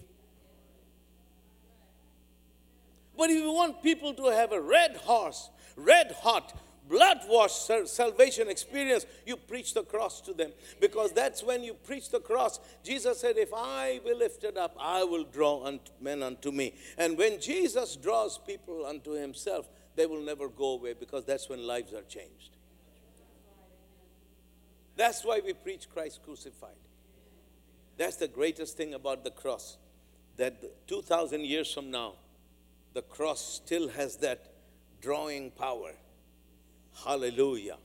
But if you want people to have a red horse, red hot, blood washed salvation experience, you preach the cross to them. Because that's when you preach the cross. Jesus said, If I be lifted up, I will draw men unto me. And when Jesus draws people unto himself, they will never go away because that's when lives are changed. That's why we preach Christ crucified. That's the greatest thing about the cross. That 2,000 years from now, the cross still has that drawing power. Hallelujah.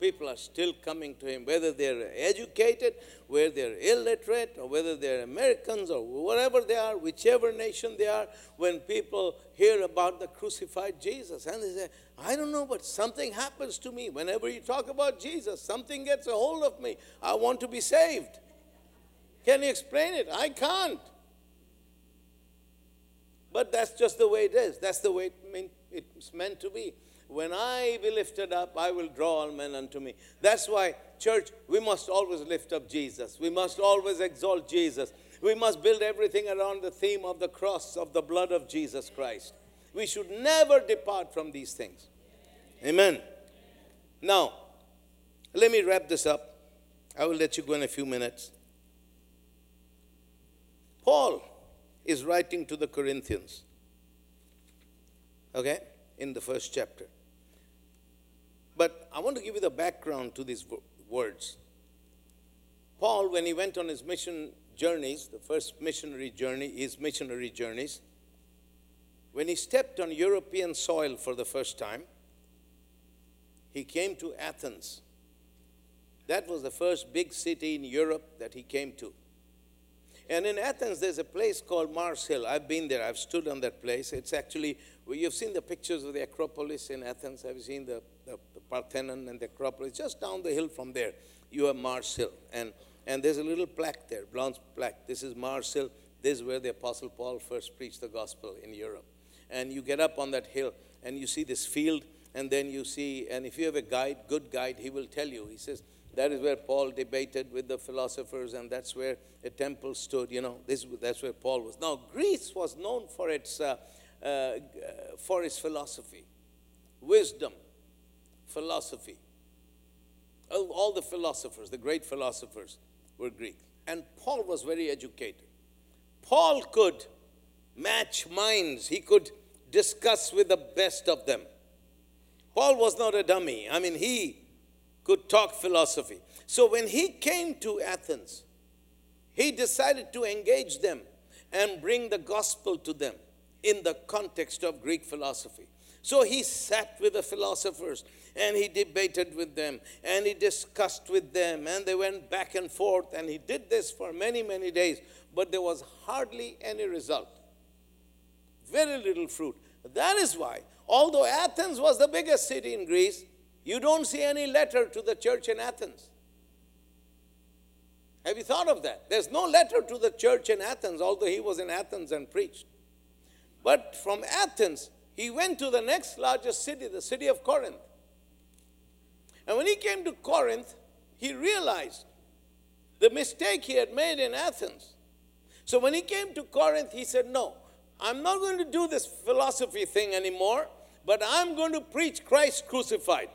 People are still coming to him, whether they're educated, whether they're illiterate, or whether they're Americans, or whatever they are, whichever nation they are, when people hear about the crucified Jesus. And they say, I don't know, but something happens to me. Whenever you talk about Jesus, something gets a hold of me. I want to be saved. Can you explain it? I can't. But that's just the way it is. That's the way it's meant to be. When I be lifted up, I will draw all men unto me. That's why, church, we must always lift up Jesus. We must always exalt Jesus. We must build everything around the theme of the cross, of the blood of Jesus Christ. We should never depart from these things. Amen. Now, let me wrap this up. I will let you go in a few minutes. Paul is writing to the Corinthians, okay, in the first chapter. But I want to give you the background to these words. Paul, when he went on his mission journeys, the first missionary journey, his missionary journeys, when he stepped on European soil for the first time, he came to Athens. That was the first big city in Europe that he came to. And in Athens, there's a place called Mars Hill. I've been there, I've stood on that place. It's actually, well, you've seen the pictures of the Acropolis in Athens. Have you seen the, the, the Parthenon and the Acropolis? Just down the hill from there, you have Mars Hill. And, and there's a little plaque there, bronze plaque. This is Mars Hill. This is where the Apostle Paul first preached the gospel in Europe. And you get up on that hill and you see this field, and then you see, and if you have a guide, good guide, he will tell you. He says, that is where Paul debated with the philosophers, and that's where a temple stood. You know, this, that's where Paul was. Now, Greece was known for its, uh, uh, for its philosophy, wisdom, philosophy. All, all the philosophers, the great philosophers, were Greek. And Paul was very educated. Paul could match minds, he could discuss with the best of them. Paul was not a dummy. I mean, he could talk philosophy. So when he came to Athens, he decided to engage them and bring the gospel to them in the context of Greek philosophy. So he sat with the philosophers and he debated with them and he discussed with them and they went back and forth and he did this for many, many days, but there was hardly any result. Very little fruit. That is why, although Athens was the biggest city in Greece, you don't see any letter to the church in Athens. Have you thought of that? There's no letter to the church in Athens, although he was in Athens and preached. But from Athens, he went to the next largest city, the city of Corinth. And when he came to Corinth, he realized the mistake he had made in Athens. So when he came to Corinth, he said, No, I'm not going to do this philosophy thing anymore, but I'm going to preach Christ crucified.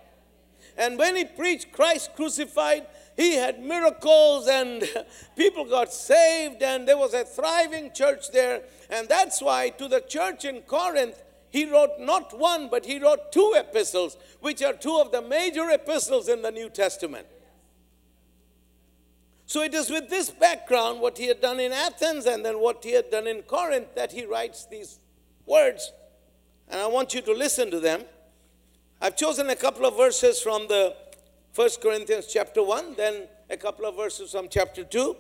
And when he preached Christ crucified, he had miracles and people got saved, and there was a thriving church there. And that's why to the church in Corinth, he wrote not one, but he wrote two epistles, which are two of the major epistles in the New Testament. So it is with this background, what he had done in Athens and then what he had done in Corinth, that he writes these words. And I want you to listen to them. I've chosen a couple of verses from the First Corinthians chapter 1, then a couple of verses from chapter 2.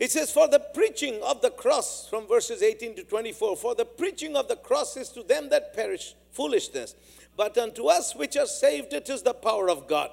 It says, For the preaching of the cross, from verses 18 to 24, for the preaching of the cross is to them that perish foolishness, but unto us which are saved, it is the power of God.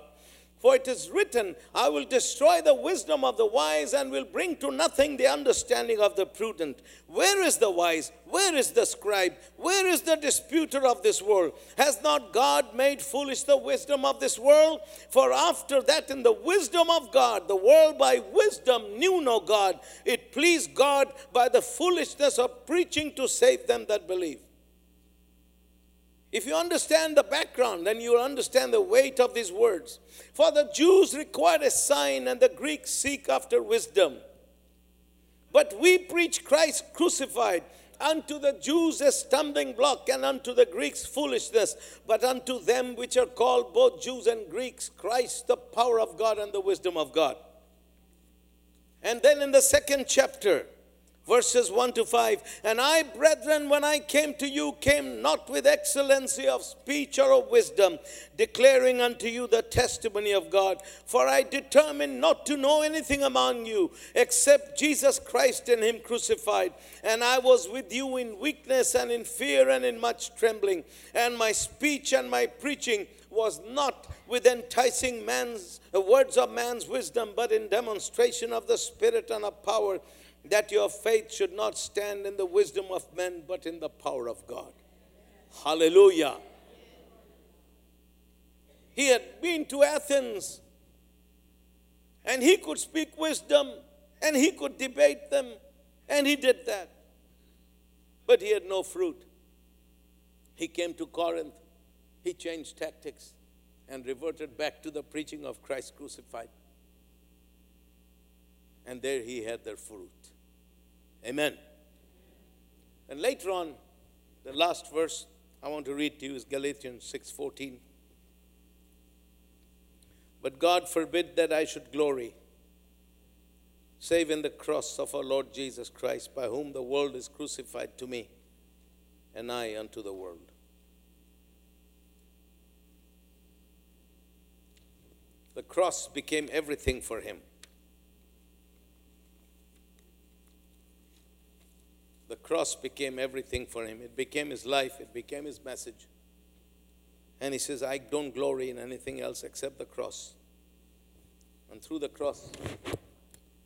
For it is written, I will destroy the wisdom of the wise and will bring to nothing the understanding of the prudent. Where is the wise? Where is the scribe? Where is the disputer of this world? Has not God made foolish the wisdom of this world? For after that, in the wisdom of God, the world by wisdom knew no God. It pleased God by the foolishness of preaching to save them that believe. If you understand the background, then you will understand the weight of these words. For the Jews require a sign, and the Greeks seek after wisdom. But we preach Christ crucified, unto the Jews a stumbling block, and unto the Greeks foolishness. But unto them which are called both Jews and Greeks, Christ the power of God and the wisdom of God. And then in the second chapter, verses 1 to 5. And I, brethren, when I came to you, came not with excellency of speech or of wisdom, declaring unto you the testimony of God. For I determined not to know anything among you except Jesus Christ and Him crucified. And I was with you in weakness and in fear and in much trembling. And my speech and my preaching was not with enticing man's words of man's wisdom, but in demonstration of the Spirit and of power that your faith should not stand in the wisdom of men, but in the power of God. Hallelujah. He had been to Athens and he could speak wisdom and he could debate them, and he did that. But he had no fruit. He came to Corinth, he changed tactics and reverted back to the preaching of Christ crucified. And there he had their fruit. Amen. And later on, the last verse I want to read to you is Galatians 6:14. But God forbid that I should glory, save in the cross of our Lord Jesus Christ, by whom the world is crucified to me, and I unto the world. The cross became everything for him. The cross became everything for him. It became his life, it became his message. And he says, I don't glory in anything else except the cross. And through the cross,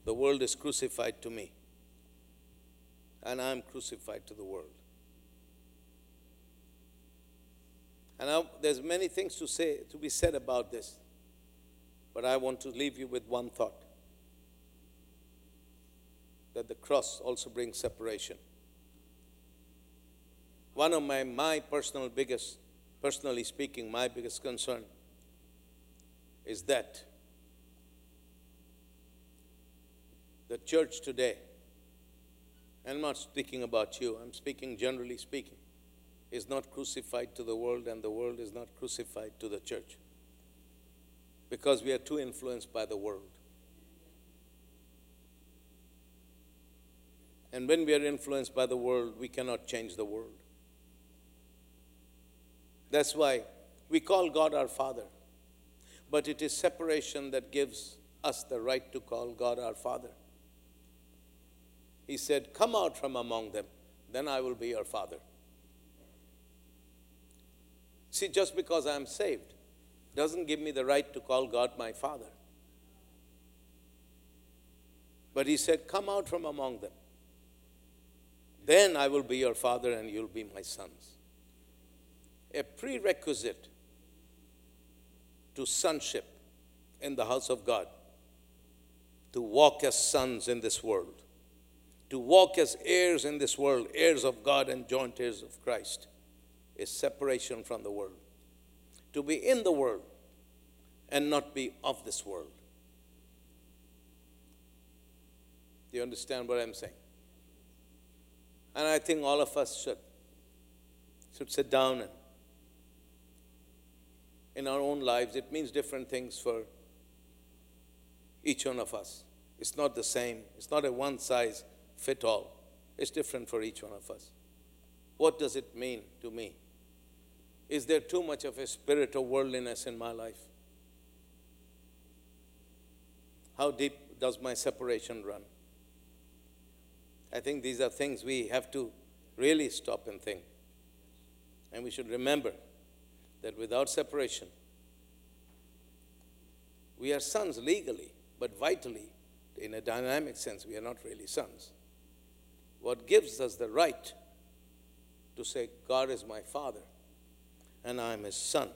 the world is crucified to me. And I am crucified to the world. And now there's many things to say to be said about this. But I want to leave you with one thought. That the cross also brings separation one of my, my personal biggest, personally speaking, my biggest concern is that the church today, I'm not speaking about you, I'm speaking generally speaking, is not crucified to the world and the world is not crucified to the church. Because we are too influenced by the world. And when we are influenced by the world, we cannot change the world. That's why we call God our Father. But it is separation that gives us the right to call God our Father. He said, Come out from among them, then I will be your Father. See, just because I am saved doesn't give me the right to call God my Father. But he said, Come out from among them. Then I will be your father and you'll be my sons a prerequisite to sonship in the house of God, to walk as sons in this world, to walk as heirs in this world, heirs of God and joint heirs of Christ, is separation from the world. To be in the world and not be of this world. Do you understand what I'm saying? And I think all of us should should sit down and in our own lives, it means different things for each one of us. It's not the same, it's not a one size fit all. It's different for each one of us. What does it mean to me? Is there too much of a spirit of worldliness in my life? How deep does my separation run? I think these are things we have to really stop and think. And we should remember that without separation, we are sons legally, but vitally, in a dynamic sense, we are not really sons. What gives us the right to say, God is my Father, and I am His Son,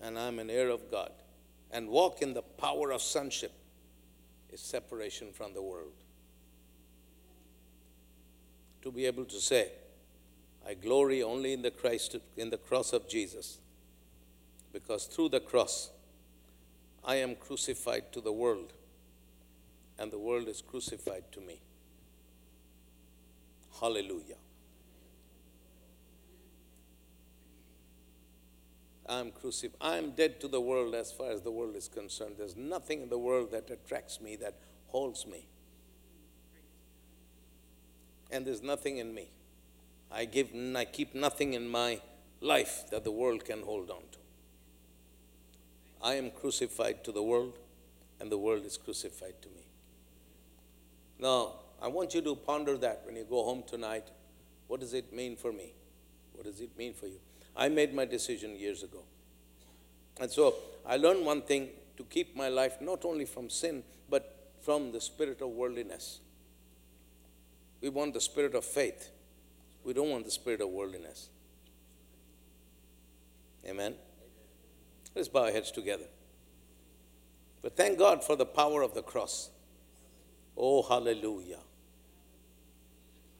and I'm an heir of God, and walk in the power of sonship is separation from the world. To be able to say, I glory only in the Christ in the cross of Jesus because through the cross I am crucified to the world and the world is crucified to me. Hallelujah. I'm crucified. I'm dead to the world as far as the world is concerned. There's nothing in the world that attracts me, that holds me. And there's nothing in me. I, give, I keep nothing in my life that the world can hold on to. I am crucified to the world, and the world is crucified to me. Now, I want you to ponder that when you go home tonight. What does it mean for me? What does it mean for you? I made my decision years ago. And so I learned one thing to keep my life not only from sin, but from the spirit of worldliness. We want the spirit of faith. We don't want the spirit of worldliness. Amen? Let's bow our heads together. But thank God for the power of the cross. Oh, hallelujah.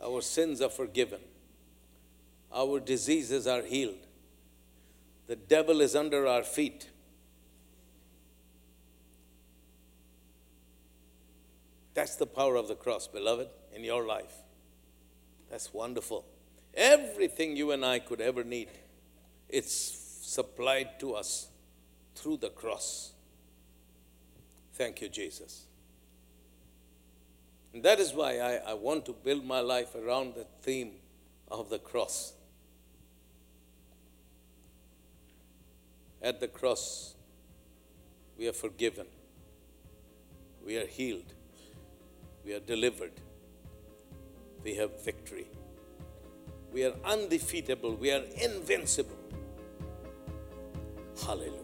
Our sins are forgiven, our diseases are healed. The devil is under our feet. That's the power of the cross, beloved, in your life. That's wonderful. Everything you and I could ever need, it's supplied to us through the cross. Thank you, Jesus. And that is why I, I want to build my life around the theme of the cross. At the cross, we are forgiven, we are healed, we are delivered, we have victory. We are undefeatable, we are invincible. Hallelujah.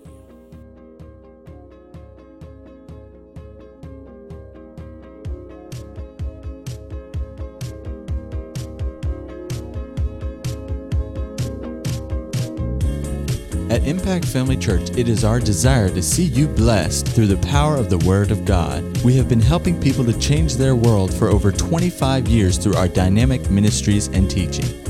At Impact Family Church, it is our desire to see you blessed through the power of the Word of God. We have been helping people to change their world for over 25 years through our dynamic ministries and teaching.